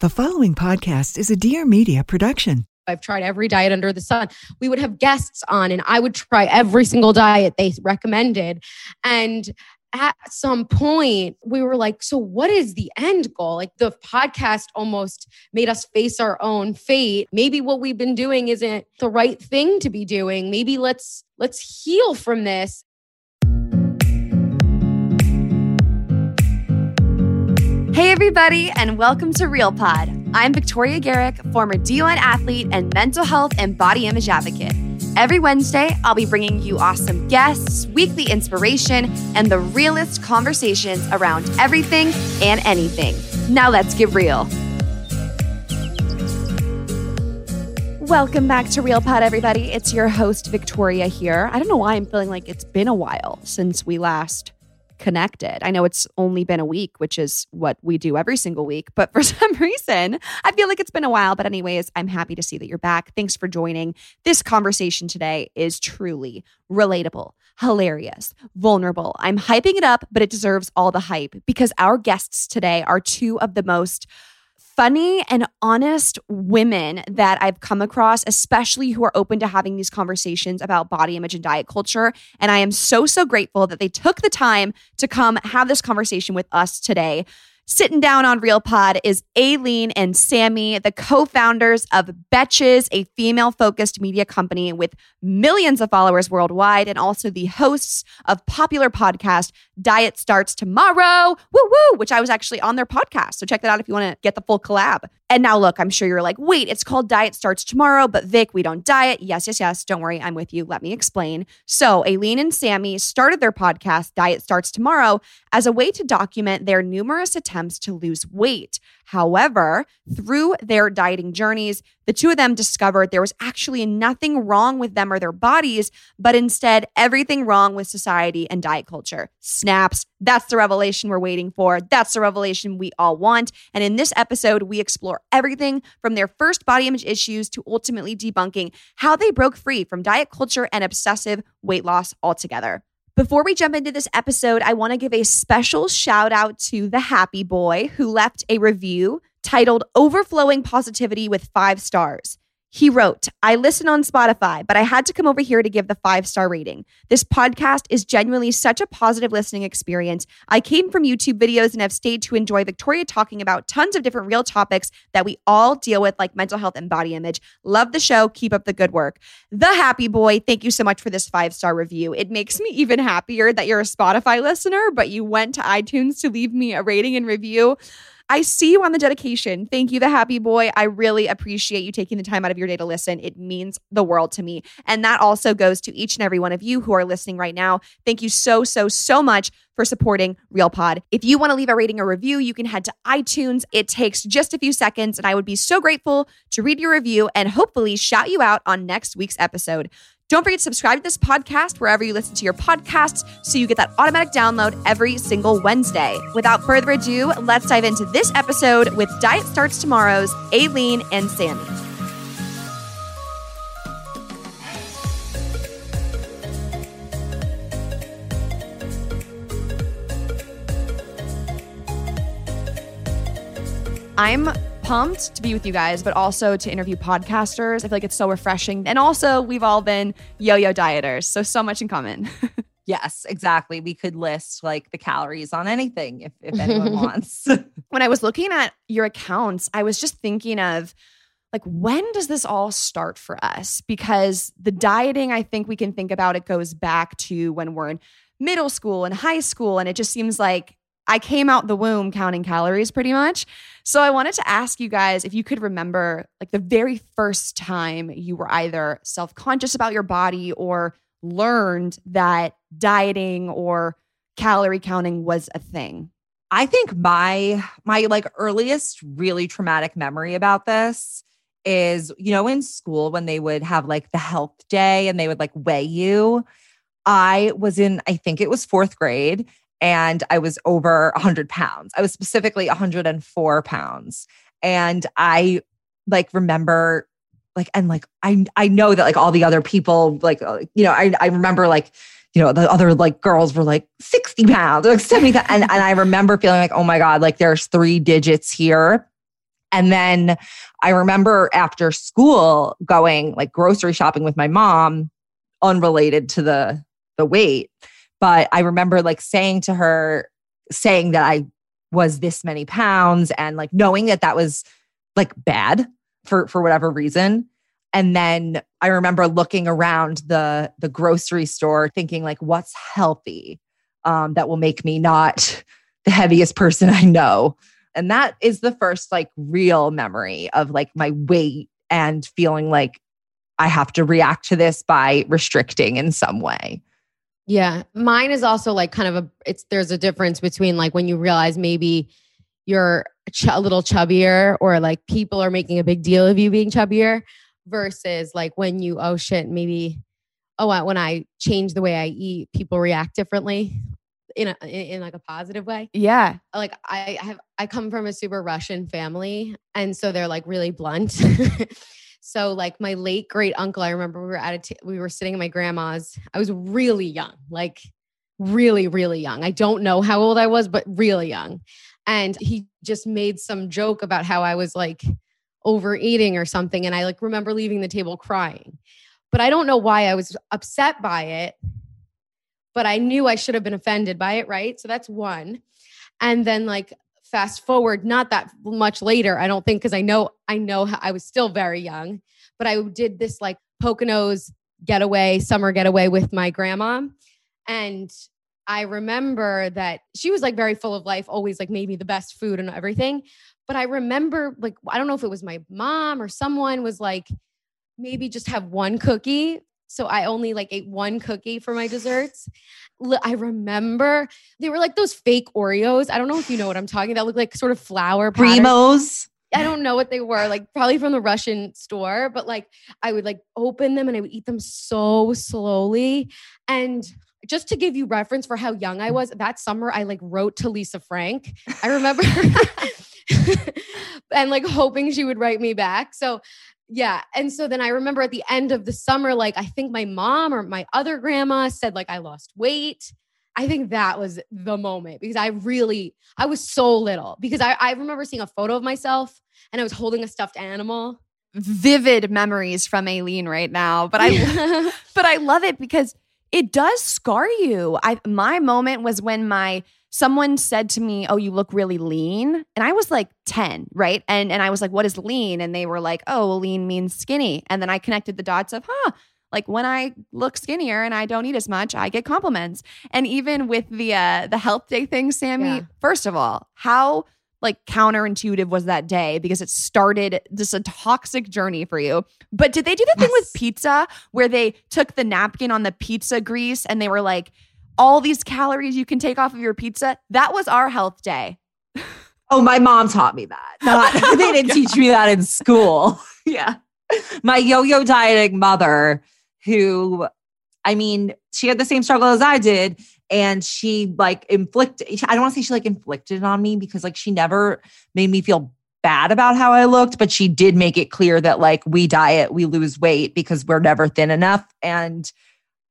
The following podcast is a Dear Media production. I've tried every diet under the sun. We would have guests on, and I would try every single diet they recommended. And at some point, we were like, so what is the end goal? Like the podcast almost made us face our own fate. Maybe what we've been doing isn't the right thing to be doing. Maybe let's let's heal from this. Hey, everybody, and welcome to Real Pod. I'm Victoria Garrick, former D1 athlete and mental health and body image advocate. Every Wednesday, I'll be bringing you awesome guests, weekly inspiration, and the realest conversations around everything and anything. Now, let's get real. Welcome back to Real Pod, everybody. It's your host, Victoria, here. I don't know why I'm feeling like it's been a while since we last connected. I know it's only been a week, which is what we do every single week, but for some reason, I feel like it's been a while. But, anyways, I'm happy to see that you're back. Thanks for joining. This conversation today is truly relatable, hilarious, vulnerable. I'm hyping it up, but it deserves all the hype because our guests today are two of the most funny and honest women that I've come across, especially who are open to having these conversations about body image and diet culture. And I am so, so grateful that they took the time to come have this conversation with us today. Sitting down on Real Pod is Aleen and Sami, the co founders of Betches, a female focused media company with millions of followers worldwide, and also the hosts of popular podcast Diet Starts Tomorrow, woo woo, which I was actually on their podcast. So check that out if you want to get the full collab. And now, look, I'm sure you're like, wait, it's called Diet Starts Tomorrow, but Vic, we don't diet. Yes, yes, yes. Don't worry, I'm with you. Let me explain. So, Aleen and Sami started their podcast, Diet Starts Tomorrow, as a way to document their numerous attempts to lose weight. However, through their dieting journeys, the two of them discovered there was actually nothing wrong with them or their bodies, but instead everything wrong with society and diet culture. Snaps. That's the revelation we're waiting for. That's the revelation we all want. And in this episode, we explore everything from their first body image issues to ultimately debunking how they broke free from diet culture and obsessive weight loss altogether. Before we jump into this episode, I want to give a special shout out to the happy boy who left a review titled Overflowing Positivity with five stars. He wrote, I listen on Spotify, but I had to come over here to give the five star rating. This podcast is genuinely such a positive listening experience. I came from YouTube videos and have stayed to enjoy Victoria talking about tons of different real topics that we all deal with, like mental health and body image. Love the show. Keep up the good work. The Happy Boy, thank you so much for this five star review. It makes me even happier that you're a Spotify listener, but you went to iTunes to leave me a rating and review. I see you on the dedication. Thank you, the happy boy. I really appreciate you taking the time out of your day to listen. It means the world to me. And that also goes to each and every one of you who are listening right now. Thank you so, so, so much for supporting Real Pod. If you want to leave a rating or review, you can head to iTunes. It takes just a few seconds, and I would be so grateful to read your review and hopefully shout you out on next week's episode. Don't forget to subscribe to this podcast wherever you listen to your podcasts so you get that automatic download every single Wednesday. Without further ado, let's dive into this episode with Diet Starts Tomorrow's Aleen and Sami. I'm pumped to be with you guys, but also to interview podcasters. I feel like it's so refreshing. And also, we've all been yo yo dieters, so so much in common. Yes, exactly. We could list like the calories on anything if, if anyone wants. when I was looking at your accounts, I was just thinking of like when does this all start for us? Because the dieting, I think we can think about it goes back to when we're in middle school and high school. And it just seems like I came out the womb counting calories pretty much. So I wanted to ask you guys if you could remember like the very first time you were either self conscious about your body or learned that dieting or calorie counting was a thing. I think my my like earliest really traumatic memory about this is you know in school when they would have like the health day and they would like weigh you I was in, I think it was fourth grade, and I was over 100 pounds. I was specifically 104 pounds. And I like remember like and like I I know that like all the other people like uh, you know I I remember like you know the other like girls were like 60 pounds like 70 and, and I remember feeling like oh my god like there's three digits here and then I remember after school going like grocery shopping with my mom unrelated to the the weight. But I remember like saying to her, saying that I was this many pounds and like knowing that that was like bad for for whatever reason. And then I remember looking around the the grocery store thinking like what's healthy um, that will make me not the heaviest person I know. And that is the first like real memory of like my weight and feeling like I have to react to this by restricting in some way. Yeah. Mine is also like kind of a, it's, there's a difference between like when you realize maybe you're ch- a little chubbier or like people are making a big deal of you being chubbier versus like when you, oh shit, maybe, oh, when I change the way I eat, people react differently in a, in, in like a positive way. Yeah. Like I have, I come from a super Russian family. And so they're like really blunt. So like my late great uncle, I remember we were at a t- we were sitting at my grandma's. I was really young, like really really young. I don't know how old I was, but really young. And he just made some joke about how I was like overeating or something and I like remember leaving the table crying. But I don't know why I was upset by it. But I knew I should have been offended by it, right? So that's one. And then like fast forward not that much later i don't think because i know i know i was still very young but i did this like poconos getaway summer getaway with my grandma. And i remember that she was like very full of life always like made me the best food and everything. But i remember like i don't know if it was my mom or someone was like maybe just have one cookie so I only like ate one cookie for my desserts. I remember they were like those fake Oreos. I don't know if you know what I'm talking about. Look like sort of flour primos. I don't know what they were, like probably from the Russian store, but like I would like open them and I would eat them so slowly. And just to give you reference for how young I was, that summer I like wrote to Lisa Frank. I remember and like hoping she would write me back. So yeah. And so then I remember at the end of the summer, like I think my mom or my other grandma said, like, I lost weight. I think that was the moment because I really, I was so little because I, I remember seeing a photo of myself and I was holding a stuffed animal. Vivid memories from Aleen right now. But I but I love it because it does scar you. I my moment was when my someone said to me, "Oh, you look really lean." And I was like 10, right? And and I was like, "What is lean?" And they were like, "Oh, well, lean means skinny." And then I connected the dots of, "Huh, like when I look skinnier and I don't eat as much, I get compliments." And even with the uh the health day thing, Sami, yeah. first of all, how like counterintuitive was that day because it started just a toxic journey for you. But did they do the yes. thing with pizza where they took the napkin on the pizza grease and they were like, all these calories you can take off of your pizza. That was our health day. Oh, my mom taught me that. Not, oh they didn't oh, teach me that in school. yeah. My yo yo dieting mother, who, I mean, she had the same struggle as I did. And she like inflicted, I don't want to say she like inflicted on me because like she never made me feel bad about how I looked, but she did make it clear that like we diet, we lose weight because we're never thin enough. And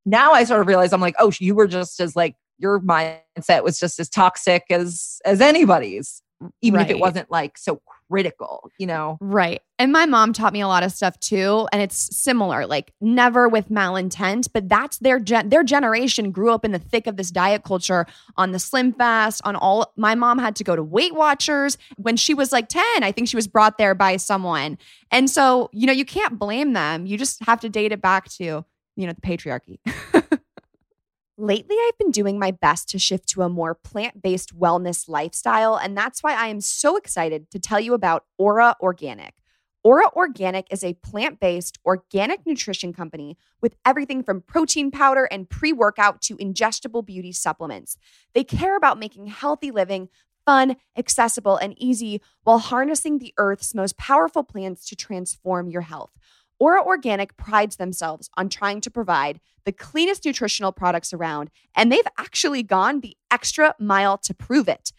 now I sort of realize I'm like, oh, you were just as like your mindset was just as toxic as as anybody's, even right. if it wasn't like so critical, you know? Right. And my mom taught me a lot of stuff too. And it's similar, like never with malintent, but that's their gen- their generation grew up in the thick of this diet culture on the SlimFast, on all my mom had to go to Weight Watchers when she was like 10. I think she was brought there by someone. And so, you know, you can't blame them. You just have to date it back to, you know, the patriarchy. Lately, I've been doing my best to shift to a more plant based wellness lifestyle, and that's why I am so excited to tell you about Ora Organic. Ora Organic is a plant based organic nutrition company with everything from protein powder and pre workout to ingestible beauty supplements. They care about making healthy living fun, accessible, and easy while harnessing the earth's most powerful plants to transform your health. Ora Organic prides themselves on trying to provide the cleanest nutritional products around, and they've actually gone the extra mile to prove it.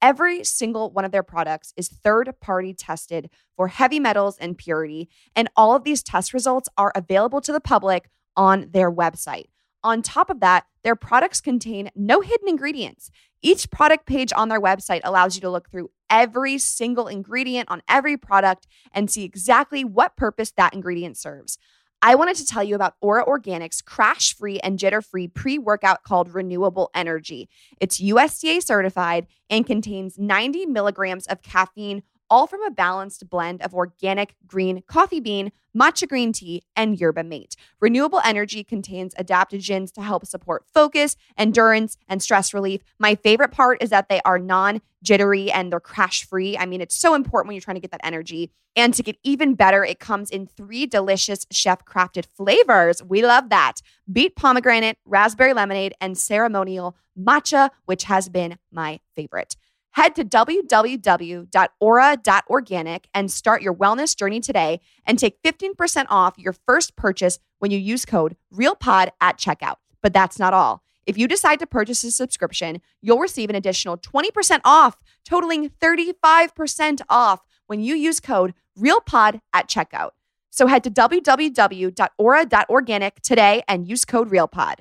Every single one of their products is third party tested for heavy metals and purity, and all of these test results are available to the public on their website. On top of that, their products contain no hidden ingredients. Each product page on their website allows you to look through every single ingredient on every product and see exactly what purpose that ingredient serves. I wanted to tell you about Ora Organics crash free and jitter free pre workout called Renewable Energy. It's USDA certified and contains 90 milligrams of caffeine all from a balanced blend of organic green coffee bean, matcha green tea, and yerba mate. Renewable energy contains adaptogens to help support focus, endurance, and stress relief. My favorite part is that they are non jittery and they're crash free. I mean, it's so important when you're trying to get that energy. And to get even better, it comes in three delicious chef crafted flavors. We love that beet pomegranate, raspberry lemonade, and ceremonial matcha, which has been my favorite. Head to www.ora.organic and start your wellness journey today and take 15% off your first purchase when you use code REALPOD at checkout. But that's not all. If you decide to purchase a subscription, you'll receive an additional 20% off, totaling 35% off when you use code REALPOD at checkout. So head to www.ora.organic today and use code REALPOD.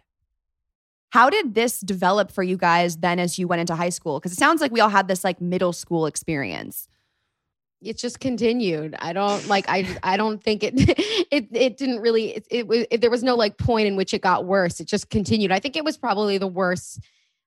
How did this develop for you guys then as you went into high school? Because it sounds like we all had this like middle school experience. It just continued. I don't like. I I don't think it. It it didn't really. It, it, it there was no like point in which it got worse. It just continued. I think it was probably the worst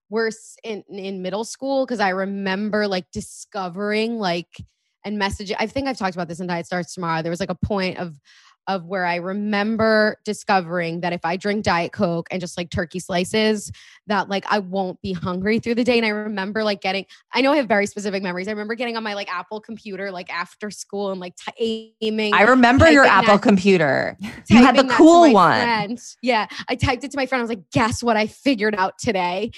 worse in in middle school because I remember like discovering like and messaging. I think I've talked about this in Diet Starts Tomorrow. There was like a point of of where I remember discovering that if I drink Diet Coke and just like turkey slices, that like I won't be hungry through the day. And I remember like getting, I know I have very specific memories. I remember getting on my like Apple computer like after school and like t- aiming. I remember your Apple that, computer. You had the cool one. Friend. Yeah. I typed it to my friend. I was like, guess what I figured out today?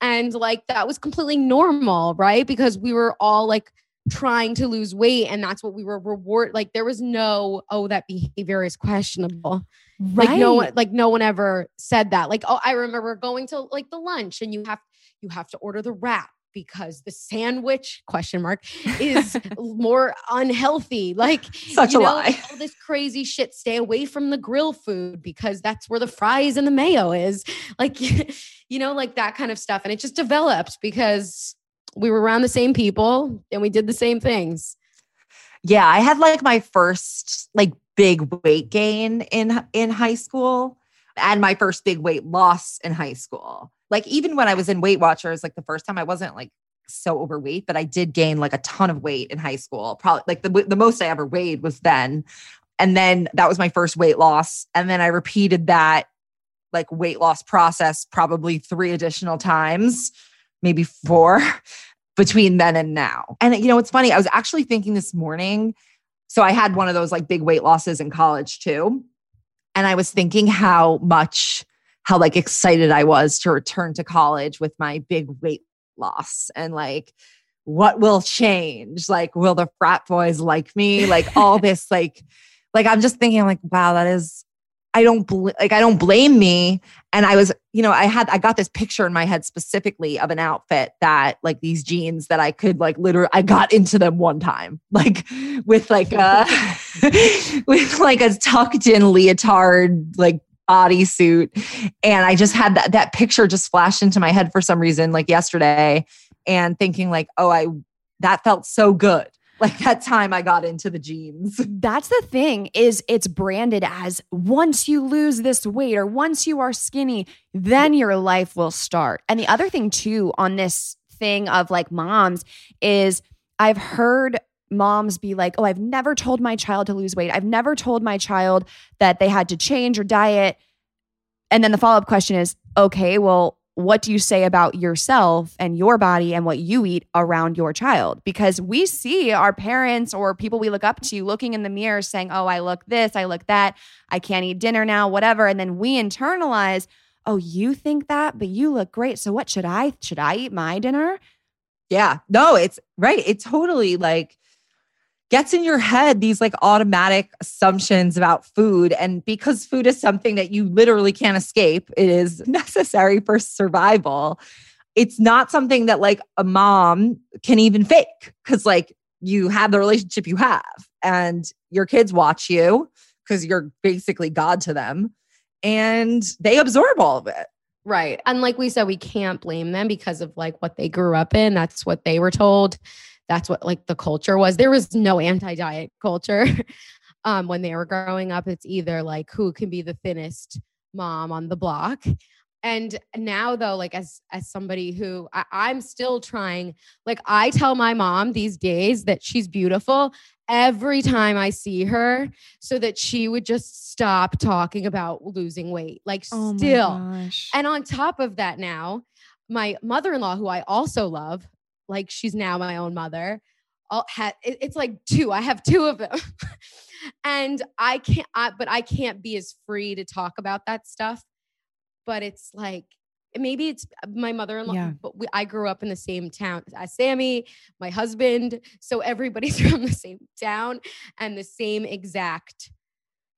And like that was completely normal, right? Because we were all like, trying to lose weight and that's what we were reward like there was no oh that behavior is questionable. Right. like no one like no one ever said that. Like oh i remember going to like the lunch and you have you have to order the wrap because the sandwich question mark is more unhealthy. Like such you a know, lie. all this crazy shit stay away from the grill food because that's where the fries and the mayo is. Like you know like that kind of stuff and it just developed because we were around the same people and we did the same things. Yeah, I had like my first like big weight gain in in high school and my first big weight loss in high school. Like even when I was in Weight Watchers, like the first time I wasn't like so overweight, but I did gain like a ton of weight in high school. Probably like the the most I ever weighed was then. And then that was my first weight loss and then I repeated that like weight loss process probably three additional times maybe four between then and now. And you know, it's funny. I was actually thinking this morning. So I had one of those like big weight losses in college too. And I was thinking how much, how like excited I was to return to college with my big weight loss and like, what will change? Like, will the frat boys like me? Like, all this, like, like I'm just thinking, like, wow, that is I don't bl- like I don't blame me. And I was, you know, I had I got this picture in my head specifically of an outfit that like these jeans that I could like literally I got into them one time, like with like a with like a tucked in leotard like bodysuit. And I just had that that picture just flashed into my head for some reason, like yesterday, and thinking like, oh, I that felt so good like that time I got into the jeans. That's the thing is it's branded as once you lose this weight or once you are skinny, then your life will start. And the other thing too on this thing of like moms is I've heard moms be like, "Oh, I've never told my child to lose weight. I've never told my child that they had to change or diet." And then the follow-up question is, "Okay, well, what do you say about yourself and your body and what you eat around your child? Because we see our parents or people we look up to looking in the mirror saying, Oh, I look this, I look that, I can't eat dinner now, whatever. And then we internalize, Oh, you think that, but you look great. So what should I should I eat my dinner? Yeah. No, it's right. It totally like gets in your head these like automatic assumptions about food. And because food is something that you literally can't escape, it is necessary for survival. It's not something that like a mom can even fake because like you have the relationship you have and your kids watch you because you're basically God to them and they absorb all of it. Right. And like we said, we can't blame them because of like what they grew up in. That's what they were told that's what like the culture was. There was no anti-diet culture um, when they were growing up. It's either like who can be the thinnest mom on the block. And now though, like as as somebody who I, I'm still trying, like I tell my mom these days that she's beautiful every time I see her so that she would just stop talking about losing weight. Like Oh still. And on top of that, now my mother in law, who I also love, like she's now my own mother. Ha- it- it's like two. I have two of them, and I can't. I, but I can't be as free to talk about that stuff. But it's like maybe it's my mother-in-law. Yeah. But we, I grew up in the same town as Sami, my husband. So everybody's from the same town and the same exact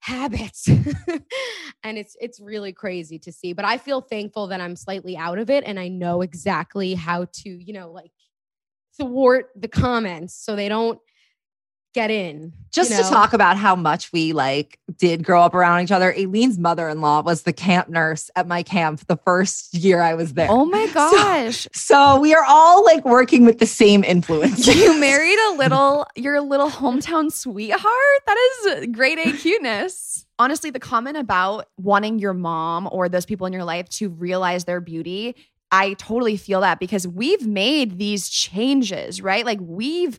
habits and it's it's really crazy to see but i feel thankful that i'm slightly out of it and i know exactly how to you know like thwart the comments so they don't get in Just you to talk about how much we like did grow up around each other. Aleen's mother-in-law was the camp nurse at my camp the first year I was there. Oh my gosh. So we are all like working with the same influence. you married a little your little hometown sweetheart that is great a cuteness honestly the comment about wanting your mom or those people in your life to realize their beauty i totally feel that because we've made these changes right like we've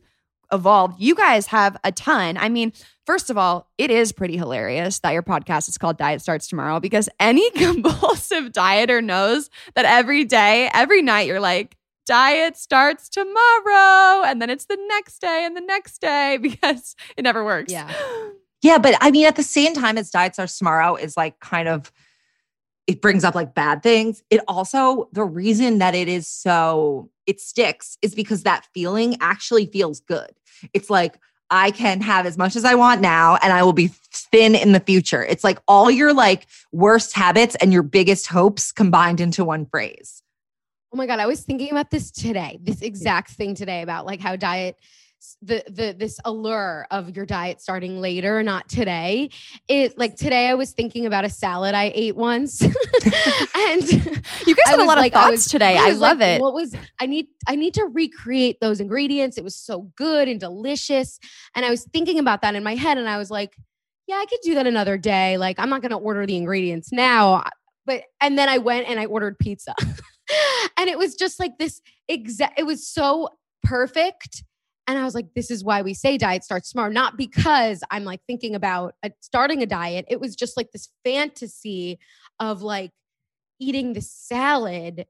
evolved you guys have a ton i mean first of all it is pretty hilarious that your podcast is called diet starts tomorrow because any compulsive dieter knows that every day every night you're like diet starts tomorrow and then it's the next day and the next day because it never works. Yeah. Yeah, but I mean, at the same time as Diet Starts Tomorrow is like kind of, it brings up like bad things. It also, the reason that it is so, it sticks is because that feeling actually feels good. It's like, I can have as much as I want now and I will be thin in the future. It's like all your like worst habits and your biggest hopes combined into one phrase. Oh my god, I was thinking about this today. This exact thing today about like how diet the the this allure of your diet starting later, not today. It like today I was thinking about a salad I ate once. and You guys had a lot like- of I thoughts was- today. I I love like, it. What was I need I need to recreate those ingredients. It was so good and delicious. And I was thinking about that in my head and I was like, yeah, I could do that another day. Like I'm not going to order the ingredients now. But and then I went and I ordered pizza. and it was just like this exact it was so perfect. And I was like, this is why we say diet starts tomorrow, not because I'm like thinking about uh, starting a diet. It was just like this fantasy of like eating the salad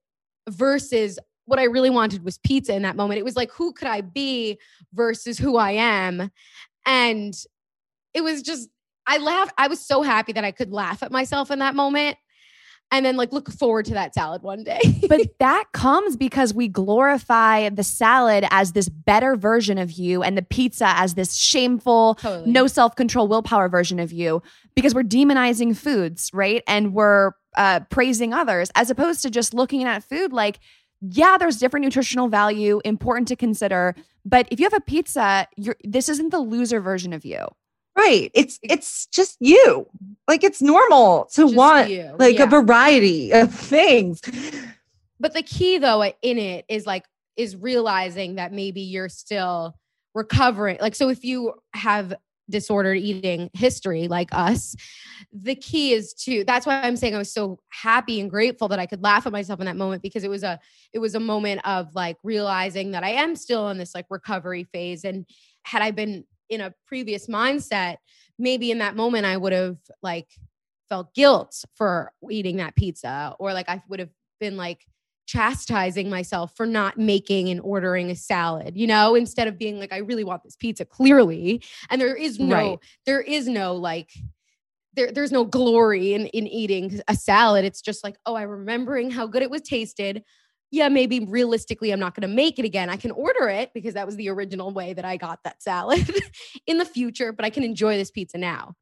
versus what I really wanted was pizza in that moment. It was like, who could I be versus who I am? And it was just, I laughed. I was so happy that I could laugh at myself in that moment and then like look forward to that salad one day. but that comes because we glorify the salad as this better version of you and the pizza as this shameful, Totally. no self control, willpower version of you because we're demonizing foods, right? And we're uh, praising others as opposed to just looking at food like, yeah, there's different nutritional value, important to consider. But if you have a pizza, you're, this isn't the loser version of you. Right. It's it's just you. Like it's normal to Just want you, like yeah. a variety of things. but the key though in it is like is realizing that maybe you're still recovering. Like, so if you have disordered eating history like us, the key is to that's why I'm saying I was so happy and grateful that I could laugh at myself in that moment because it was a it was a moment of like realizing that I am still in this like recovery phase. And had I been in a previous mindset, maybe in that moment I would have like felt guilt for eating that pizza or like I would have been like chastising myself for not making and ordering a salad, you know, instead of being like, I really want this pizza clearly. And there is no, right. there is no like, there, there's no glory in, in eating a salad. It's just like, oh, I'm remembering how good it was tasted. Yeah, maybe realistically, I'm not going to make it again. I can order it because that was the original way that I got that salad in the future, but I can enjoy this pizza now.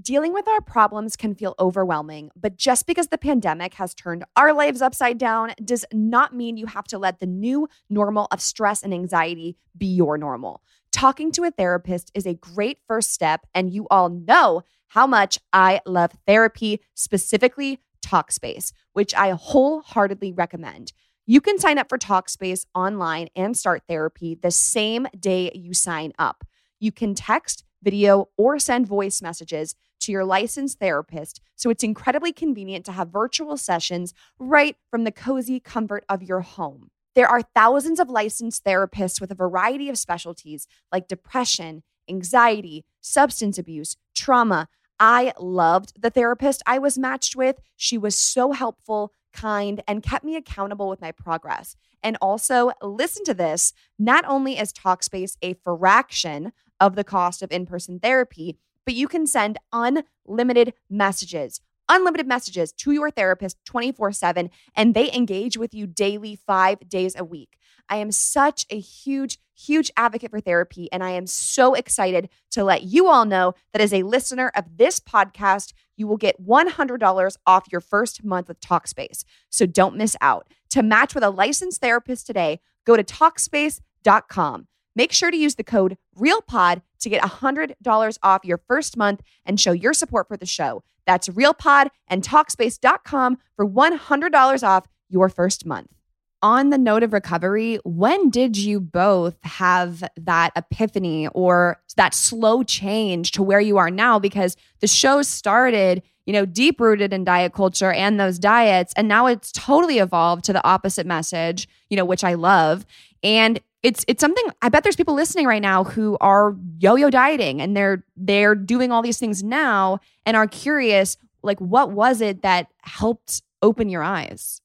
Dealing with our problems can feel overwhelming, but just because the pandemic has turned our lives upside down does not mean you have to let the new normal of stress and anxiety be your normal. Talking to a therapist is a great first step, and you all know how much I love therapy, specifically Talkspace, which I wholeheartedly recommend. You can sign up for Talkspace online and start therapy the same day you sign up. You can text, video, or send voice messages to your licensed therapist, so it's incredibly convenient to have virtual sessions right from the cozy comfort of your home. There are thousands of licensed therapists with a variety of specialties like depression, anxiety, substance abuse, trauma. I loved the therapist I was matched with. She was so helpful, kind, and kept me accountable with my progress. And also, listen to this not only is Talkspace a fraction of the cost of in person therapy, but you can send unlimited messages, unlimited messages to your therapist 24 7, and they engage with you daily, five days a week. I am such a huge, huge advocate for therapy, and I am so excited to let you all know that as a listener of this podcast, you will get $100 off your first month with Talkspace. So don't miss out. To match with a licensed therapist today, go to Talkspace.com. Make sure to use the code REALPOD to get $100 off your first month and show your support for the show. That's RealPod and Talkspace.com for $100 off your first month. On the note of recovery, when did you both have that epiphany or that slow change to where you are now? Because the show started, you know, deep rooted in diet culture and those diets, and now it's totally evolved to the opposite message, you know, which I love. And it's it's something I bet there's people listening right now who are yo-yo dieting and they're they're doing all these things now and are curious like what was it that helped open your eyes?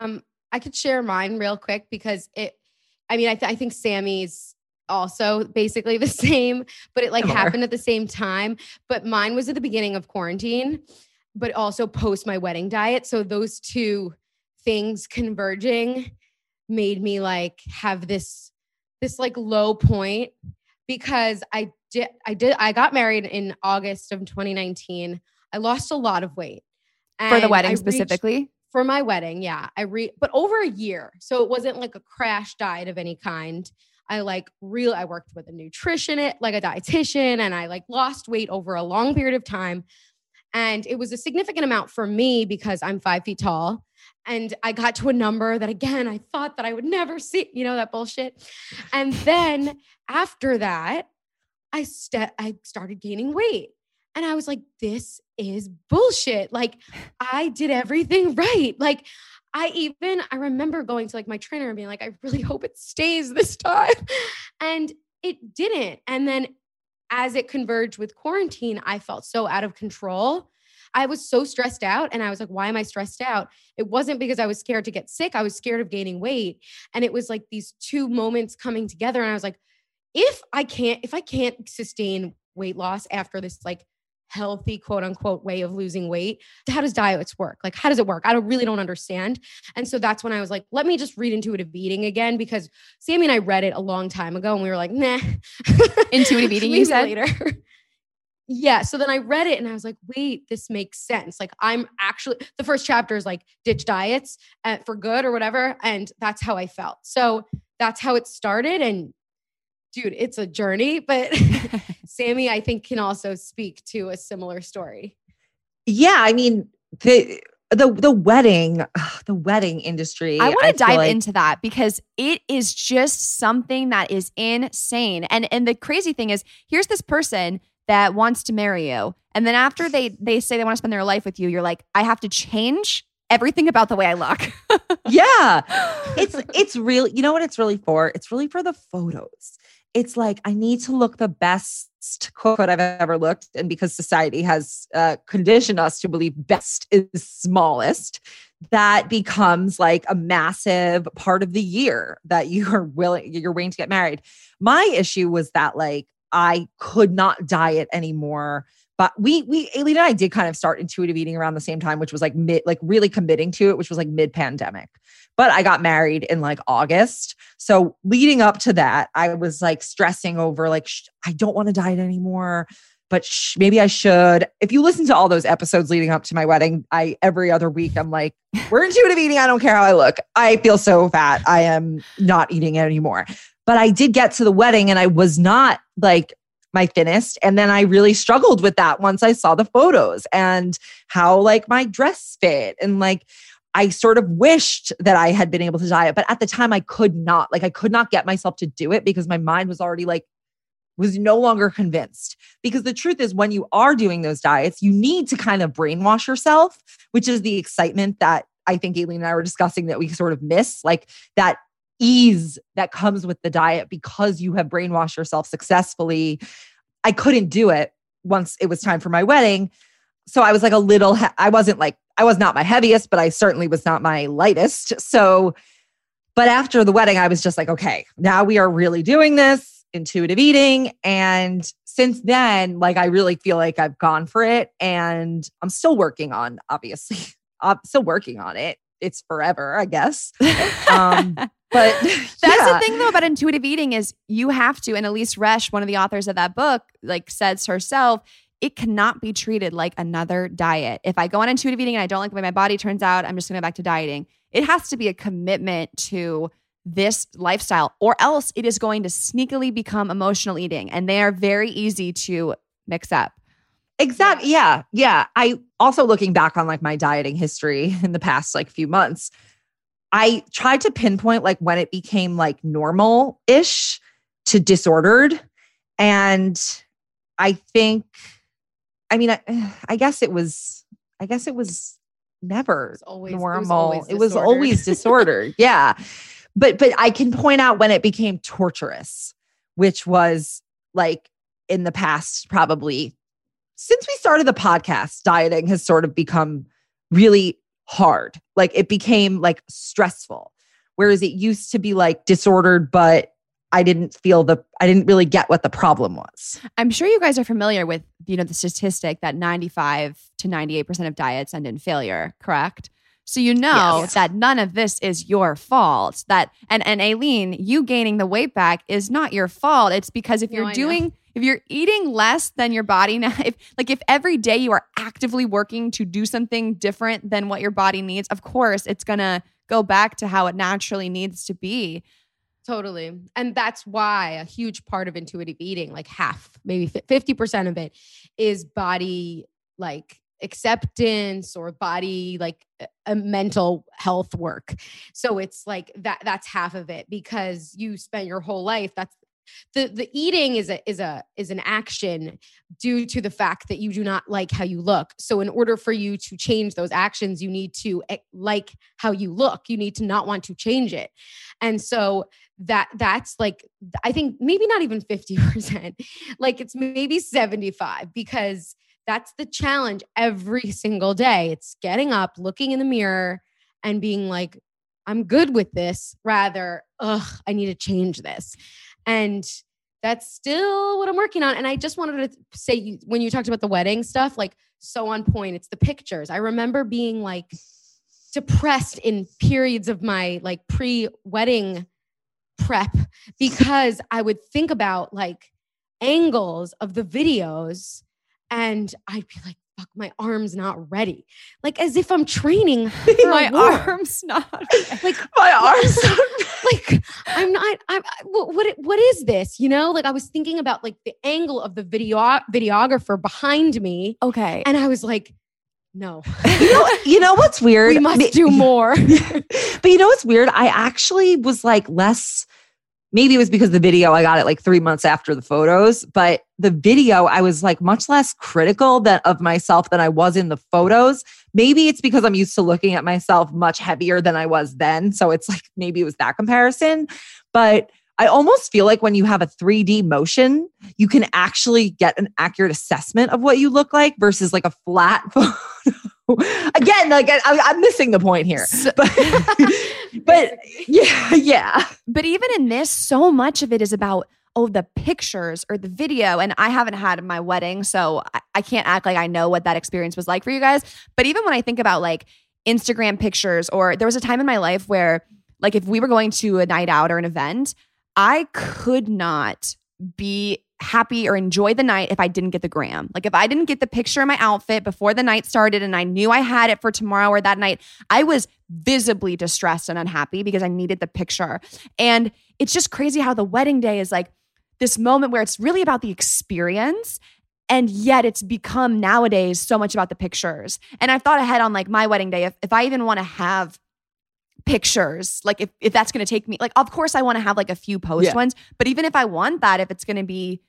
Um I could share mine real quick because it I mean I th- I think Sami's also basically the same but it like happened at the same time but mine was at the beginning of quarantine but also post my wedding diet so those two things converging made me like have this this like low point because I did I did I got married in August of 2019. I lost a lot of weight. For the wedding specifically? For my wedding, yeah. I re but over a year. So it wasn't like a crash diet of any kind. I like real I worked with a nutritionist, like a dietitian, and I like lost weight over a long period of time. And it was a significant amount for me because I'm five feet tall and I got to a number that again I thought that I would never see, you know, that bullshit. And then after that, I st- I started gaining weight. And I was like, this is bullshit. Like I did everything right. Like I even I remember going to like my trainer and being like, I really hope it stays this time. And it didn't. And then as it converged with quarantine, I felt so out of control I was so stressed out and I was like, why am I stressed out? It wasn't because I was scared to get sick. I was scared of gaining weight. And it was like these two moments coming together. And I was like, if I can't, if I can't sustain weight loss after this like healthy quote unquote way of losing weight how does diets work like how does it work i don't really don't understand and so that's when i was like let me just read intuitive eating again because sami and i read it a long time ago and we were like nah intuitive eating you said later yeah. So then I read it and I was like, wait, this makes sense. Like, I'm actually, the first chapter is like ditch diets uh, for good or whatever. And that's how I felt. So that's how it started. And dude, it's a journey. But Sami, I think, can also speak to a similar story. Yeah. I mean, the, the the wedding, ugh, the wedding industry. I want to dive like- into that because it is just something that is insane. And and the crazy thing is, here's this person that wants to marry you, and then after they they say they want to spend their life with you, you're like, I have to change everything about the way I look. Yeah. It's it's really, you know what it's really for? It's really for the photos. It's like I need to look the best quote I've ever looked, and because society has uh, conditioned us to believe best is smallest, that becomes like a massive part of the year that you are willing you're waiting to get married. My issue was that like I could not diet anymore. But we we Aleen and I did kind of start intuitive eating around the same time, which was like mid like really committing to it, which was like mid pandemic. But I got married in like August. So leading up to that, I was like stressing over like sh- I don't want to diet anymore, but sh- maybe I should. If you listen to all those episodes leading up to my wedding, I every other week I'm like, we're intuitive eating. I don't care how I look. I feel so fat. I am not eating anymore. But I did get to the wedding and I was not like my thinnest. And then I really struggled with that once I saw the photos and how like my dress fit and like I sort of wished that I had been able to diet, but at the time I could not. Like I could not get myself to do it because my mind was already like was no longer convinced. Because the truth is when you are doing those diets, you need to kind of brainwash yourself, which is the excitement that I think Aleen and I were discussing that we sort of miss, like that ease that comes with the diet because you have brainwashed yourself successfully. I couldn't do it once it was time for my wedding. So I was like a little, I wasn't like, I was not my heaviest, but I certainly was not my lightest. So, but after the wedding, I was just like, okay, now we are really doing this intuitive eating. And since then, like, I really feel like I've gone for it and I'm still working on, obviously, I'm still working on it. It's forever, I guess. Um, but That's yeah. the thing though about intuitive eating is you have to, and Elyse Resch, one of the authors of that book, like says herself, it cannot be treated like another diet. If I go on intuitive eating and I don't like the way my body turns out, I'm just gonna go back to dieting. It has to be a commitment to this lifestyle, or else it is going to sneakily become emotional eating. And they are very easy to mix up. Exactly. Yeah. Yeah. I also looking back on like my dieting history in the past like few months, I tried to pinpoint like when it became like normal ish to disordered. And I think, I mean, I, I guess it was, I guess it was never was always- it was normal. always It was always disordered. yeah. But, but I can point out when it became torturous, which was like in the past, probably since we started the podcast, dieting has sort of become really hard. Like it became like stressful. Whereas it used to be like disordered, but I didn't feel the, I didn't really get what the problem was. I'm sure you guys are familiar with, you know, the statistic that 95 to 98% of diets end in failure, correct? So you know Yes. that none of this is your fault. That and and Aleen, you gaining the weight back is not your fault. It's because if No, you're I know. If you're eating less than your body now, if like if every day you are actively working to do something different than what your body needs, of course it's gonna go back to how it naturally needs to be. Totally. And that's why a huge part of intuitive eating, like half, maybe 50% of it is body like acceptance or body like a mental health work. So it's like that that's half of it because you spent your whole life that's the the eating is a is a is an action due to the fact that you do not like how you look. So in order for you to change those actions, you need to eh, like how you look. You need to not want to change it. And so that that's like I think maybe not even 50%. like it's maybe 75 because that's the challenge every single day. It's getting up, looking in the mirror and being like I'm good with this rather ugh, I need to change this. And that's still what I'm working on. And I just wanted to say, when you talked about the wedding stuff, like so on point, it's the pictures. I remember being like depressed in periods of my like pre wedding prep because I would think about like angles of the videos and I'd be like, fuck, my arm's not ready. Like as if I'm training My arms not Like My arms. not like I'm not. I'm I- what, what? Is this? You know, like I was thinking about like the angle of the video videographer behind me, Okay. and I was like, no. You know, you know what's weird? we must do more. but you know what's weird? I actually was like less. Maybe it was because the video I got it like three months after the photos, but the video I was like much less critical than of myself than I was in the photos. Maybe it's because I'm used to looking at myself much heavier than I was then, so it's like maybe it was that comparison. But I almost feel like when you have a 3D motion, you can actually get an accurate assessment of what you look like versus like a flat photo. Again, like I, I'm missing the point here, but but yeah, yeah. But even in this, so much of it is about oh the pictures or the video. And I haven't had my wedding, so I, I can't act like I know what that experience was like for you guys. But even when I think about like Instagram pictures, or there was a time in my life where like if we were going to a night out or an event, I could not be happy or enjoy the night if I didn't get the gram. Like if I didn't get the picture of my outfit before the night started and I knew I had it for tomorrow or that night, I was visibly distressed and unhappy because I needed the picture. And it's just crazy how the wedding day is like this moment where it's really about the experience and yet it's become nowadays so much about the pictures. And I've thought ahead on like my wedding day if if I even want to have pictures like if, if that's going to take me like of course i want to have like a few post Yeah. ones but even if i want that if it's going to be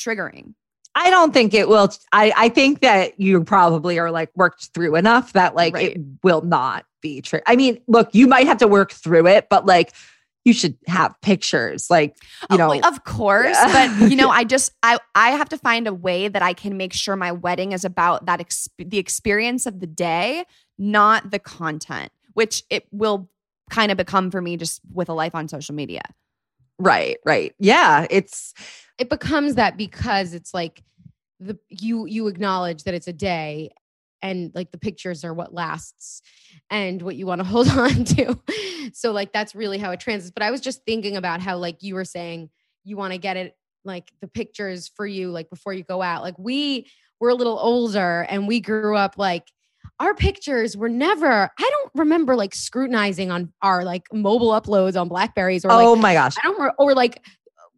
triggering I don't think it will. I, I think that you probably are like worked through enough that like Right. it will not be true. I mean, look, you might have to work through it, but like you should have pictures. Like, you Oh, know, of course Yeah. but you know i just i i have to find a way that i can make sure my wedding is about that exp- the experience of the day not the content which it will kind of become for me just with a life on social media right, right. Yeah. It's, it becomes that because it's like the you you acknowledge that it's a day and like the pictures are what lasts and what you want to hold on to so like that's really how it transits, but i was just thinking about how like you were saying you want to get it like the pictures for you like before you go out like we were a little older and we grew up like our pictures were never i don't remember like scrutinizing on our like mobile uploads on blackberries or oh like oh my gosh. I don't re- or like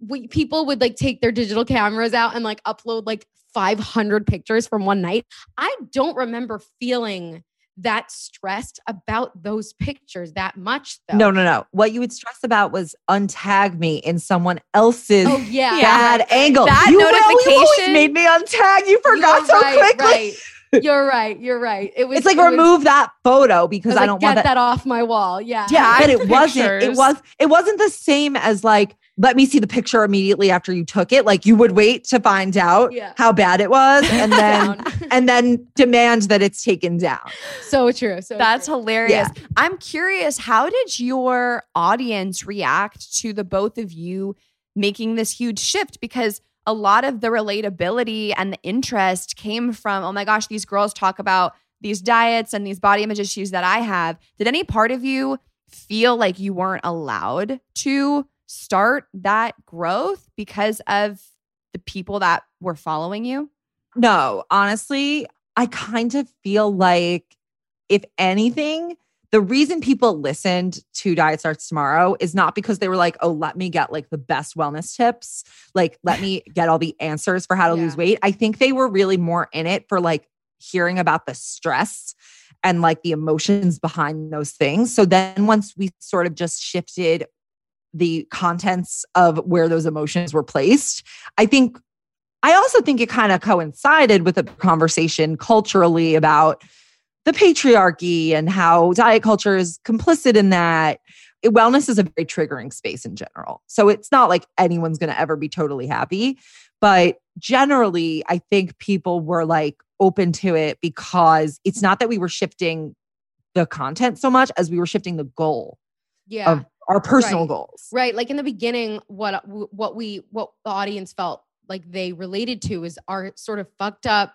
we people would like take their digital cameras out and like upload like 500 pictures from one night. I don't remember feeling that stressed about those pictures that much though. No, no, no. What you would stress about was untag me in someone else's Oh yeah. bad angle. That you, really always notification- made me untag. You forgot You're so right, quickly. right. You're right. You're right. It was It's like it was- remove that photo because was I, like, don't get want that. that. off my wall. Yeah. Yeah, but it wasn't. It was. It wasn't the same as like let me see the picture immediately after you took it. Like you would wait to find out Yeah. how bad it was, and then and then demand that it's taken down. so true. So That's true. hilarious. I'm curious, how did your audience react to the both of you making this huge shift? Because a lot of the relatability and the interest came from, oh my gosh, these girls talk about these diets and these body image issues that I have. Did any part of you feel like you weren't allowed to start that growth because of the people that were following you? No, honestly, I kind of feel like if anything, the reason people listened to Diet Starts Tomorrow is not because they were like, oh, let me get like the best wellness tips. Like, let me get all the answers for how to Yeah. lose weight. I think they were really more in it for like hearing about the stress and like the emotions behind those things. So then once we sort of just shifted the contents of where those emotions were placed, I think I also think it kind of coincided with a conversation culturally about the patriarchy and how diet culture is complicit in that. It- wellness is a very triggering space in general. So it's not like anyone's going to ever be totally happy. But generally, I think people were like open to it because it's not that we were shifting the content so much as we were shifting the goal yeah. of our personal Right. goals. Right. Like in the beginning, what what we what the audience felt like they related to is our sort of fucked up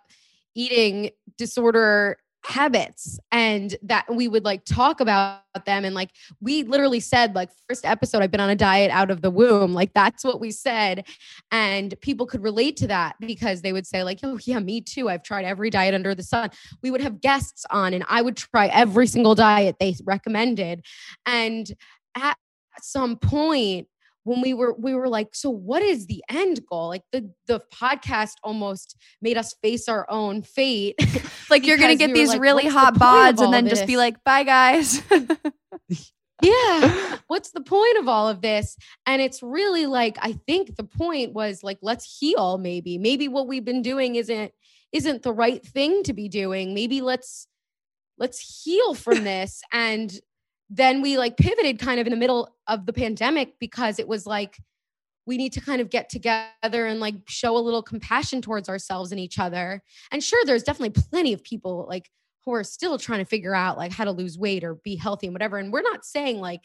eating disorder habits and that we would like talk about them. And like we literally said like first episode I've been on a diet out of the womb. Like that's what we said. And people could relate to that because they would say like oh yeah me too. I've tried every diet under the sun. We would have guests on and I would try every single diet they recommended. And at some point when we were we were like so what is the end goal? Like the the podcast almost made us face our own fate. Like you're gonna get we these like, really hot bods and then just be like, bye guys. yeah. What's the point of all of this? And it's really like i think the point was like let's heal maybe. Maybe what we've been doing isn't isn't the right thing to be doing. Maybe let's let's heal from this and then we like pivoted kind of in the middle of the pandemic because it was like we need to kind of get together and like show a little compassion towards ourselves and each other and sure there's definitely plenty of people like who are still trying to figure out like how to lose weight or be healthy and whatever. And we're not saying like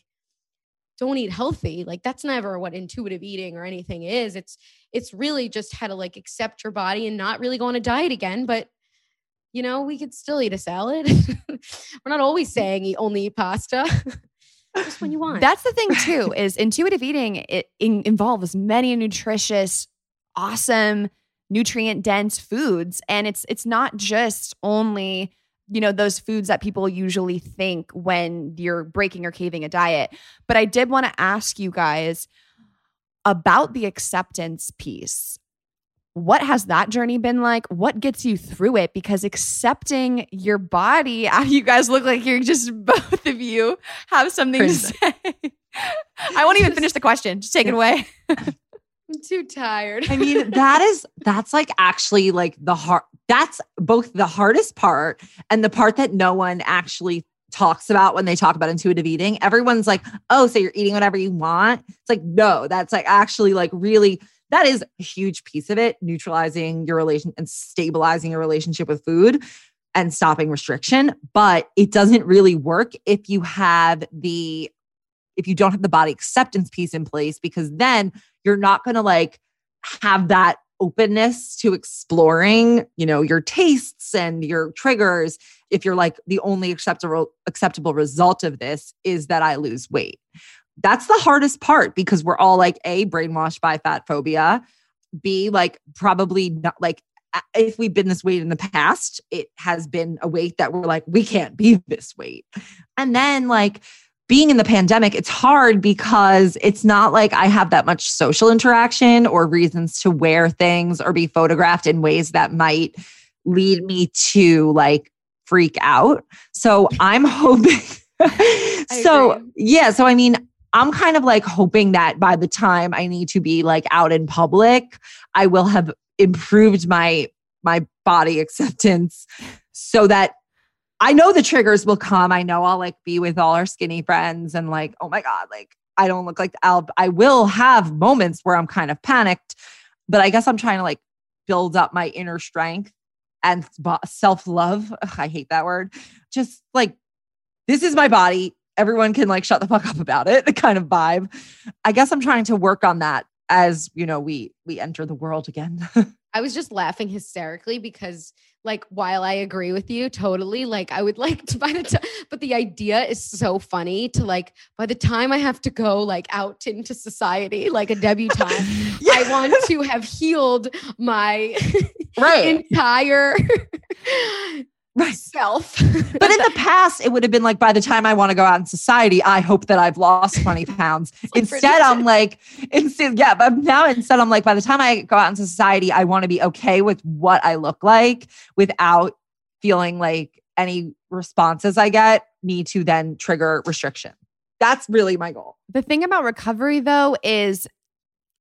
don't eat healthy. Like that's never what intuitive eating or anything is. It's it's really just how to like accept your body and not really go on a diet again. But you know, we could still eat a salad. we're not always saying eat only eat pasta. just when you want. That's the thing too. Is intuitive eating it in, involves many nutritious, awesome, nutrient dense foods, and it's it's not just only you know those foods that people usually think when you're breaking or caving a diet. But I did want to ask you guys about the acceptance piece. What has that journey been like? What gets you through it? Because accepting your body, ah, you guys look like you're just both of you have something to say. I won't even finish the question. Just take it away. I'm too tired. I mean, that is that's like actually like the hard that's both the hardest part and the part that no one actually talks about when they talk about intuitive eating. Everyone's like, "Oh, so you're eating whatever you want?" It's like, "No, that's like actually like really that is a huge piece of it, neutralizing your relation and stabilizing your relationship with food and stopping restriction, but it doesn't really work if you have the if you don't have the body acceptance piece in place because then you're not going to like have that openness to exploring you know your tastes and your triggers if you're like the only acceptable acceptable result of this is that i lose weight that's the hardest part because we're all like a brainwashed by fat phobia b like probably not like if we've been this weight in the past it has been a weight that we're like we can't be this weight and then like being in the pandemic, it's hard because it's not like I have that much social interaction or reasons to wear things or be photographed in ways that might lead me to like freak out. So I'm hoping. so, agree. yeah. So, I mean, I'm kind of like hoping that by the time I need to be like out in public, I will have improved my my body acceptance so that I know the triggers will come. I know I'll like be with all our skinny friends and like, oh my God, like I don't look like I'll I will have moments where I'm kind of panicked, but I guess I'm trying to like build up my inner strength and self love. I hate that word. Just like this is my body. Everyone can like shut the fuck up about it. The kind of vibe. I guess I'm trying to work on that as you know we we enter the world again. I was just laughing hysterically because, like, while I agree with you totally, like, I would like to by the time, but the idea is so funny to like, by the time I have to go like out into society, like a debutante, I want to have healed my right. entire Right. self. but in the past, it would have been like, by the time I want to go out in society, I hope that I've lost 20 pounds. instead, I'm like, instead, yeah, but now instead, I'm like, by the time I go out into society, I want to be okay with what I look like without feeling like any responses I get need to then trigger restriction. That's really my goal. The thing about recovery, though, is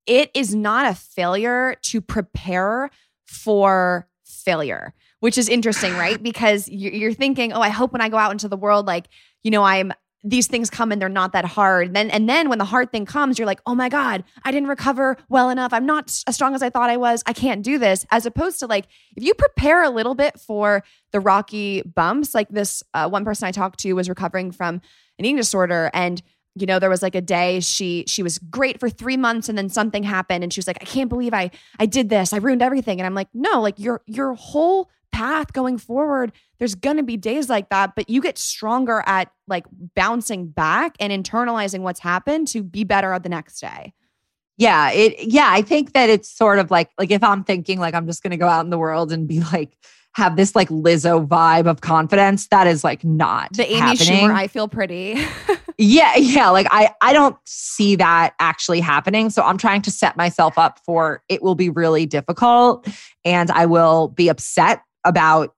it is not a failure to prepare for failure, which is interesting, right? Because you're, thinking, oh, I hope when I go out into the world, like, you know, I'm these things come and they're not that hard. Then and then when the hard thing comes, you're like, oh my God, I didn't recover well enough. I'm not as strong as I thought I was. I can't do this. As opposed to like, if you prepare a little bit for the rocky bumps, like this uh, one person I talked to was recovering from an eating disorder and you know there was like a day she she was great for 3 months and then something happened and she was like I can't believe I I did this I ruined everything and I'm like no like your your whole path going forward there's going to be days like that but you get stronger at like bouncing back and internalizing what's happened to be better at the next day Yeah, it yeah, I think that it's sort of like like if I'm thinking like I'm just going to go out in the world and be like have this like Lizzo vibe of confidence, that is like not the Amy happening. Schumer I feel pretty yeah, yeah. Like I, I don't see that actually happening. So I'm trying to set myself up for it will be really difficult and I will be upset about,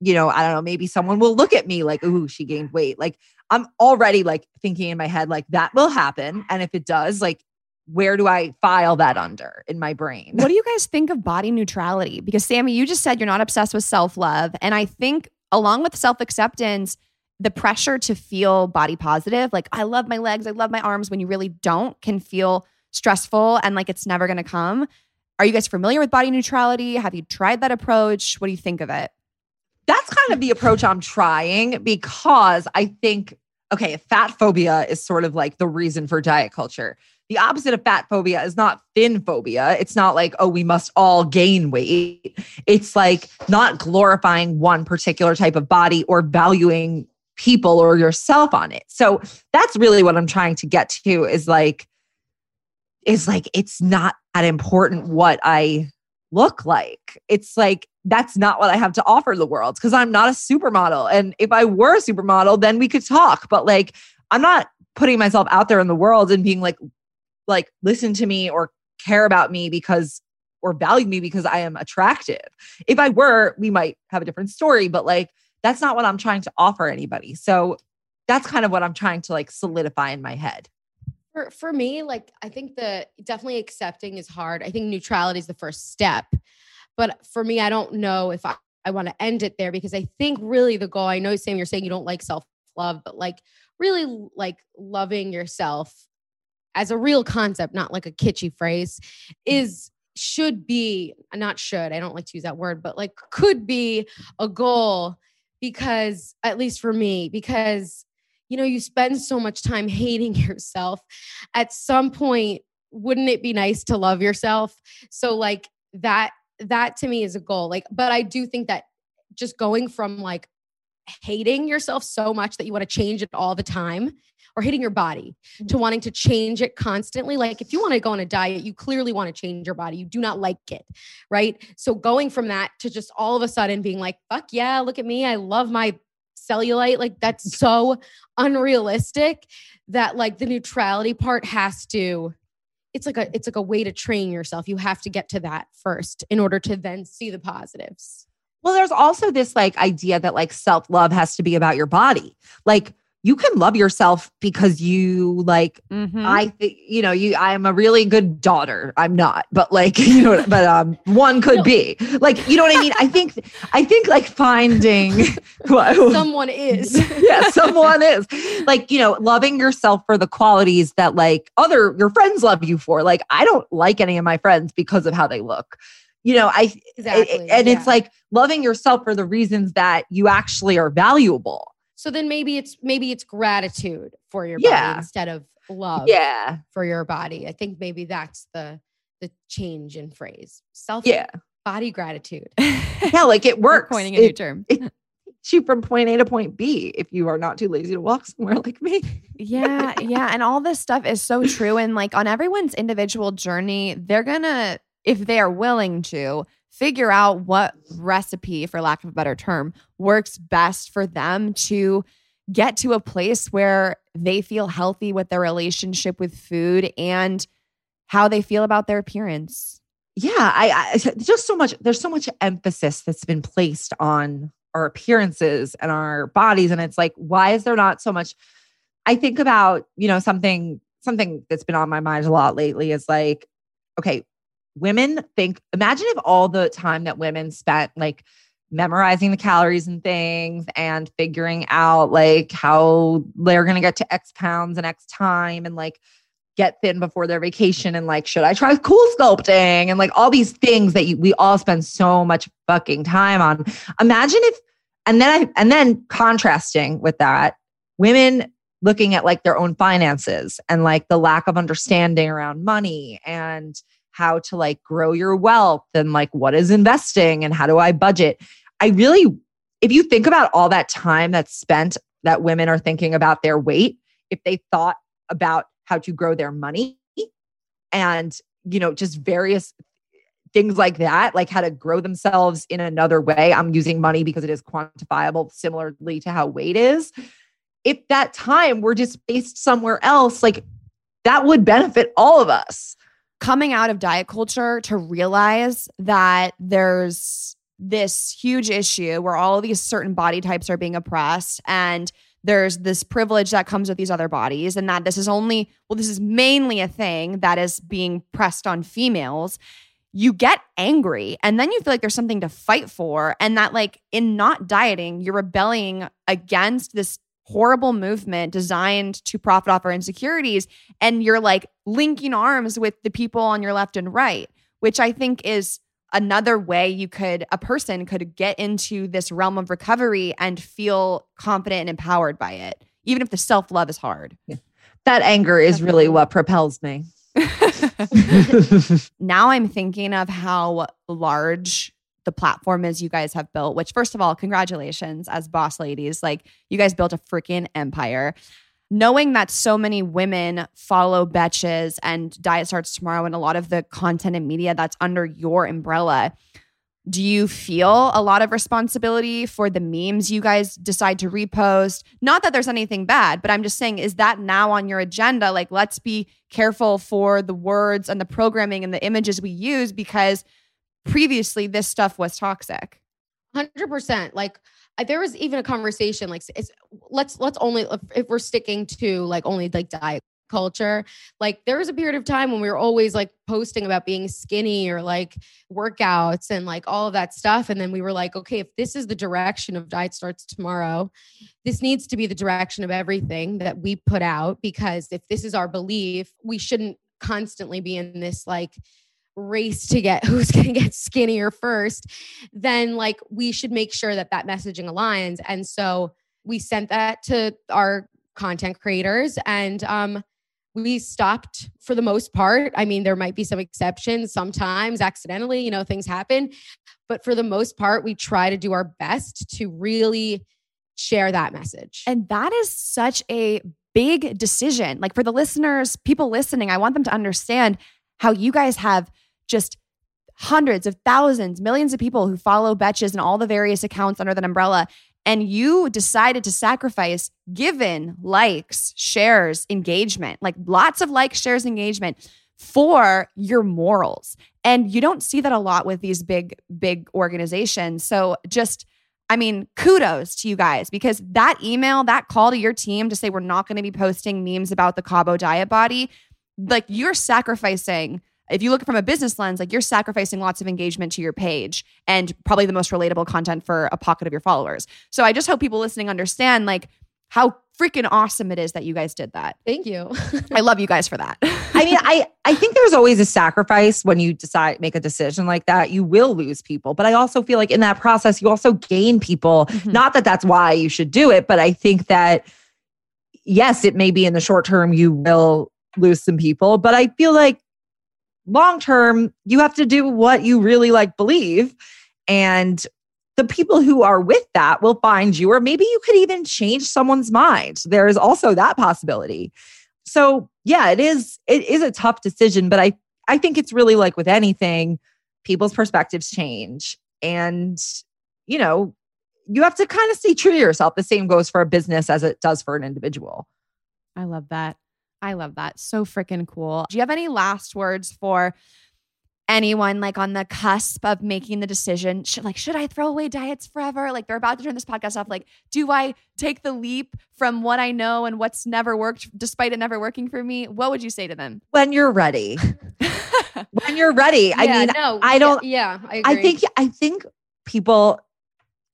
you know, I don't know, maybe someone will look at me like, ooh, she gained weight. Like I'm already like thinking in my head, like that will happen. And if it does, like, where do I file that under in my brain? What do you guys think of body neutrality? Because Sami, you just said you're not obsessed with self love. And I think along with self acceptance, the pressure to feel body positive, like I love my legs, I love my arms, when you really don't, can feel stressful and like it's never gonna come. Are you guys familiar with body neutrality? Have you tried that approach? What do you think of it? That's kind of the approach I'm trying because I think, okay, fat phobia is sort of like the reason for diet culture. The opposite of fat phobia is not thin phobia. It's not like, oh, we must all gain weight. It's like not glorifying one particular type of body or valuing people or yourself on it. So that's really what I'm trying to get to is like, is like, it's not that important what I look like. It's like, that's not what I have to offer the world because I'm not a supermodel. And if I were a supermodel, then we could talk. But like, I'm not putting myself out there in the world and being like, like, listen to me or care about me because or value me because I am attractive. If I were, we might have a different story, but like that's not what I'm trying to offer anybody. So that's kind of what I'm trying to like solidify in my head. For, for me, like I think the definitely accepting is hard. I think neutrality is the first step. But for me, I don't know if I, I want to end it there because I think really the goal, I know Sam, you're saying you don't like self-love, but like really like loving yourself as a real concept, not like a kitschy phrase, is should be not should, I don't like to use that word, but like could be a goal because at least for me because you know you spend so much time hating yourself at some point wouldn't it be nice to love yourself so like that that to me is a goal like but i do think that just going from like hating yourself so much that you want to change it all the time or hitting your body to Mm-hmm. wanting to change it constantly. Like if you want to go on a diet, you clearly want to change your body. You do not like it. Right. So going from that to just all of a sudden being like, fuck yeah, look at me. I love my cellulite. Like that's so unrealistic that like the neutrality part has to it's like a it's like a way to train yourself. You have to get to that first in order to then see the positives. Well, there's also this like idea that like self love has to be about your body. Like you can love yourself because you like Mhm. I think you know you I'm a really good daughter. I'm not, but like you know, but um one could be. Like you know what I mean? I think I think like finding Someone is. yeah, someone is. Like, you know, loving yourself for the qualities that like other your friends love you for. Like I don't like any of my friends because of how they look. You know, I Exactly, and yeah. it's like loving yourself for the reasons that you actually are valuable. So then maybe it's maybe it's gratitude for your Yeah. body instead of love Yeah. for your body. I think maybe that's the the change in phrase. Self Yeah. body gratitude. Yeah, like it We're works. coining a new term. takes you from point A to point B if you are not too lazy to walk somewhere like me. yeah, yeah. And all this stuff is so true. And like on everyone's individual journey, they're gonna, if they are willing to, figure out what recipe, for lack of a better term, works best for them to get to a place where they feel healthy with their relationship with food and how they feel about their appearance. yeah I, I just so much there's so much emphasis that's been placed on our appearances and our bodies and it's like why is there not so much i think about you know something something that's been on my mind a lot lately is like okay women think imagine if all the time that women spent like memorizing the calories and things and figuring out like how they're going to get to x pounds and x time and like get thin before their vacation and like should i try cool sculpting and like all these things that you, we all spend so much fucking time on. Imagine if and then i and then contrasting with that women looking at like their own finances and like the lack of understanding around money and how to like grow your wealth and like what is investing and how do i budget i really if you think about all that time that's spent that women are thinking about their weight if they thought about how to grow their money and you know just various things like that like how to grow themselves in another way i'm using money because it is quantifiable similarly to how weight is if that time were just based somewhere else, like that would benefit all of us. Coming out of diet culture to realize that there's this huge issue where all these certain body types are being oppressed and there's this privilege that comes with these other bodies and that this is only well this is mainly a thing that is being pressed on females. You get angry and then you feel like there's something to fight for and that like in not dieting you're rebelling against this horrible movement designed to profit off our insecurities and you're like linking arms with the people on your left and right which i think is another way you could a person could get into this realm of recovery and feel confident and empowered by it even if the self-love is hard yeah. that anger is Definitely. really what propels me now i'm thinking of how large the platform is you guys have built which first of all congratulations as boss ladies like you guys built a freaking empire knowing that so many women follow Betches and Diet Starts Tomorrow and a lot of the content and media that's under your umbrella, do you feel a lot of responsibility for the memes you guys decide to repost? Not that there's anything bad, but I'm just saying, is that now on your agenda? Like, let's be careful for the words and the programming and the images we use because previously this stuff was toxic. 100%. Like, there was even a conversation like let's let's only if we're sticking to like only like diet culture like there was a period of time when we were always like posting about being skinny or like workouts and like all of that stuff and then we were like okay if this is the direction of diet starts tomorrow this needs to be the direction of everything that we put out because if this is our belief we shouldn't constantly be in this like race to get who's going to get skinnier first, then like we should make sure that that messaging aligns. And so we sent that to our content creators and um we stopped for the most part. I mean, there might be some exceptions sometimes accidentally, you know, things happen. But for the most part, we try to do our best to really share that message. And that is such a big decision. Like for the listeners, people listening, I want them to understand how you guys have just hundreds of thousands, millions of people who follow Betches and all the various accounts under that umbrella. And you decided to sacrifice given likes, shares, engagement, like lots of likes, shares, engagement for your morals. And you don't see that a lot with these big, big organizations. So just, I mean, kudos to you guys because that email, that call to your team to say we're not going to be posting memes about the Cabo diet body, like you're sacrificing if you look from a business lens, like you're sacrificing lots of engagement to your page and probably the most relatable content for a pocket of your followers. So I just hope people listening understand like how freaking awesome it is that you guys did that. Thank you. I love you guys for that. I mean, I I think there's always a sacrifice when you decide make a decision like that. You will lose people, but I also feel like in that process you also gain people. Mm-hmm. Not that that's why you should do it, but I think that yes, it may be in the short term you will lose some people, but I feel like long term, you have to do what you really like believe. And the people who are with that will find you, or maybe you could even change someone's mind. There is also that possibility. So yeah, it is it is a tough decision, but I I think it's really like with anything, people's perspectives change. And you know, you have to kind of stay true to yourself. The same goes for a business as it does for an individual. I love that. I love that. So freaking cool. Do you have any last words for anyone like on the cusp of making the decision? Should like, should I throw away diets forever? Like they're about to turn this podcast off. Like, do I take the leap from what I know and what's never worked despite it never working for me? What would you say to them? When you're ready. when you're ready. Yeah, I mean, no, I don't yeah, I, I think I think people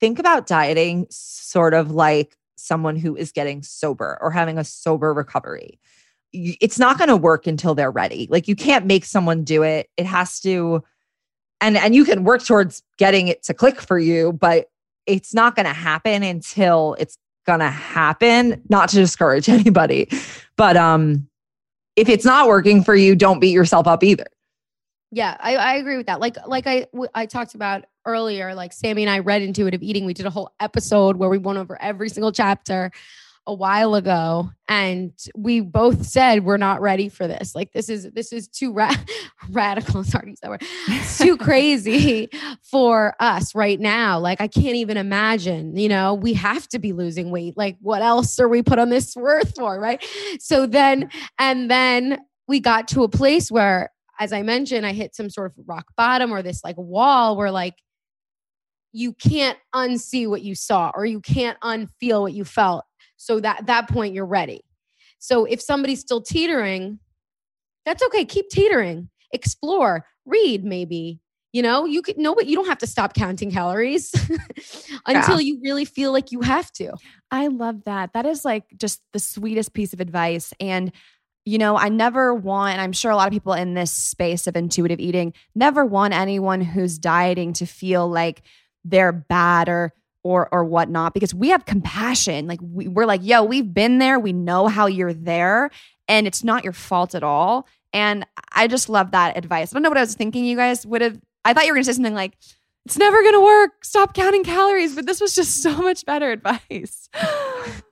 think about dieting sort of like someone who is getting sober or having a sober recovery it's not going to work until they're ready. Like you can't make someone do it. It has to and and you can work towards getting it to click for you, but it's not going to happen until it's going to happen, not to discourage anybody. But um if it's not working for you, don't beat yourself up either. Yeah, I, I agree with that. Like like I I talked about earlier, like Sami and I read intuitive eating. We did a whole episode where we went over every single chapter a while ago and we both said we're not ready for this. Like this is this is too ra- radical sorry that word it's too crazy for us right now. Like i can't even imagine you know we have to be losing weight. Like what else are we put on this earth for right? So then and then we got to a place where as i mentioned i hit some sort of rock bottom or this like wall where like you can't unsee what you saw or you can't unfeel what you felt so that that point you're ready. So if somebody's still teetering, that's okay. Keep teetering. Explore, read maybe. You know, you could know, but you don't have to stop counting calories until yeah. you really feel like you have to. I love that. That is like just the sweetest piece of advice. And you know, I never want, I'm sure a lot of people in this space of intuitive eating never want anyone who's dieting to feel like they're bad or or or whatnot because we have compassion. Like we, we're like yo we've been there. We know how you're there and it's not your fault at all. And i just love that advice. I don't know what i was thinking you guys would have i thought you were going to say something like it's never going to work. Stop counting calories but this was just so much better advice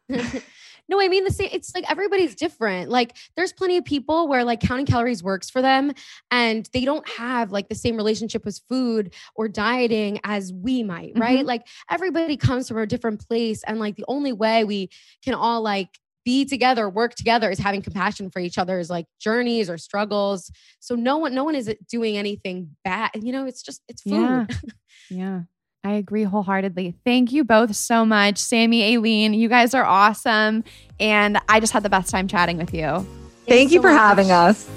No, I mean the same. It's like everybody's different. Like there's plenty of people where like counting calories works for them and they don't have like the same relationship with food or dieting as we might, right? Mm-hmm. Like everybody comes from a different place. And like the only way we can all like be together, work together is having compassion for each other's like journeys or struggles. So no one, no one is doing anything bad. You know, it's just, it's food. Yeah. yeah. I agree wholeheartedly. Thank you both so much. Sami, Aleen, you guys are awesome. And I just had the best time chatting with you. Thank Thanks you so for much. having us.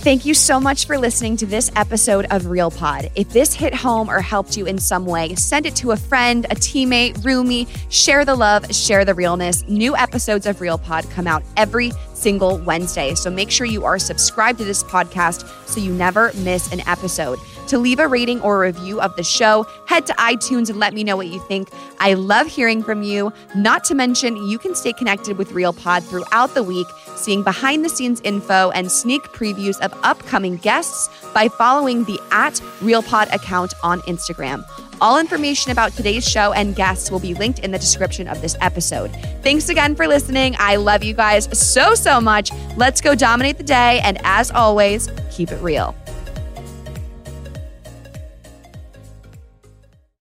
Thank you so much for listening to this episode of Real Pod. If this hit home or helped you in some way, send it to a friend, a teammate, roomie. Share the love, share the realness. New episodes of Real Pod come out every single Wednesday. So make sure you are subscribed to this podcast so you never miss an episode. To leave a rating or a review of the show, head to iTunes and let me know what you think. I love hearing from you. Not to mention, you can stay connected with Real Pod throughout the week, seeing behind the scenes info and sneak previews of upcoming guests by following the at Real Pod account on Instagram. All information about today's show and guests will be linked in the description of this episode. Thanks again for listening. I love you guys so, so much. Let's go dominate the day. And as always, keep it real.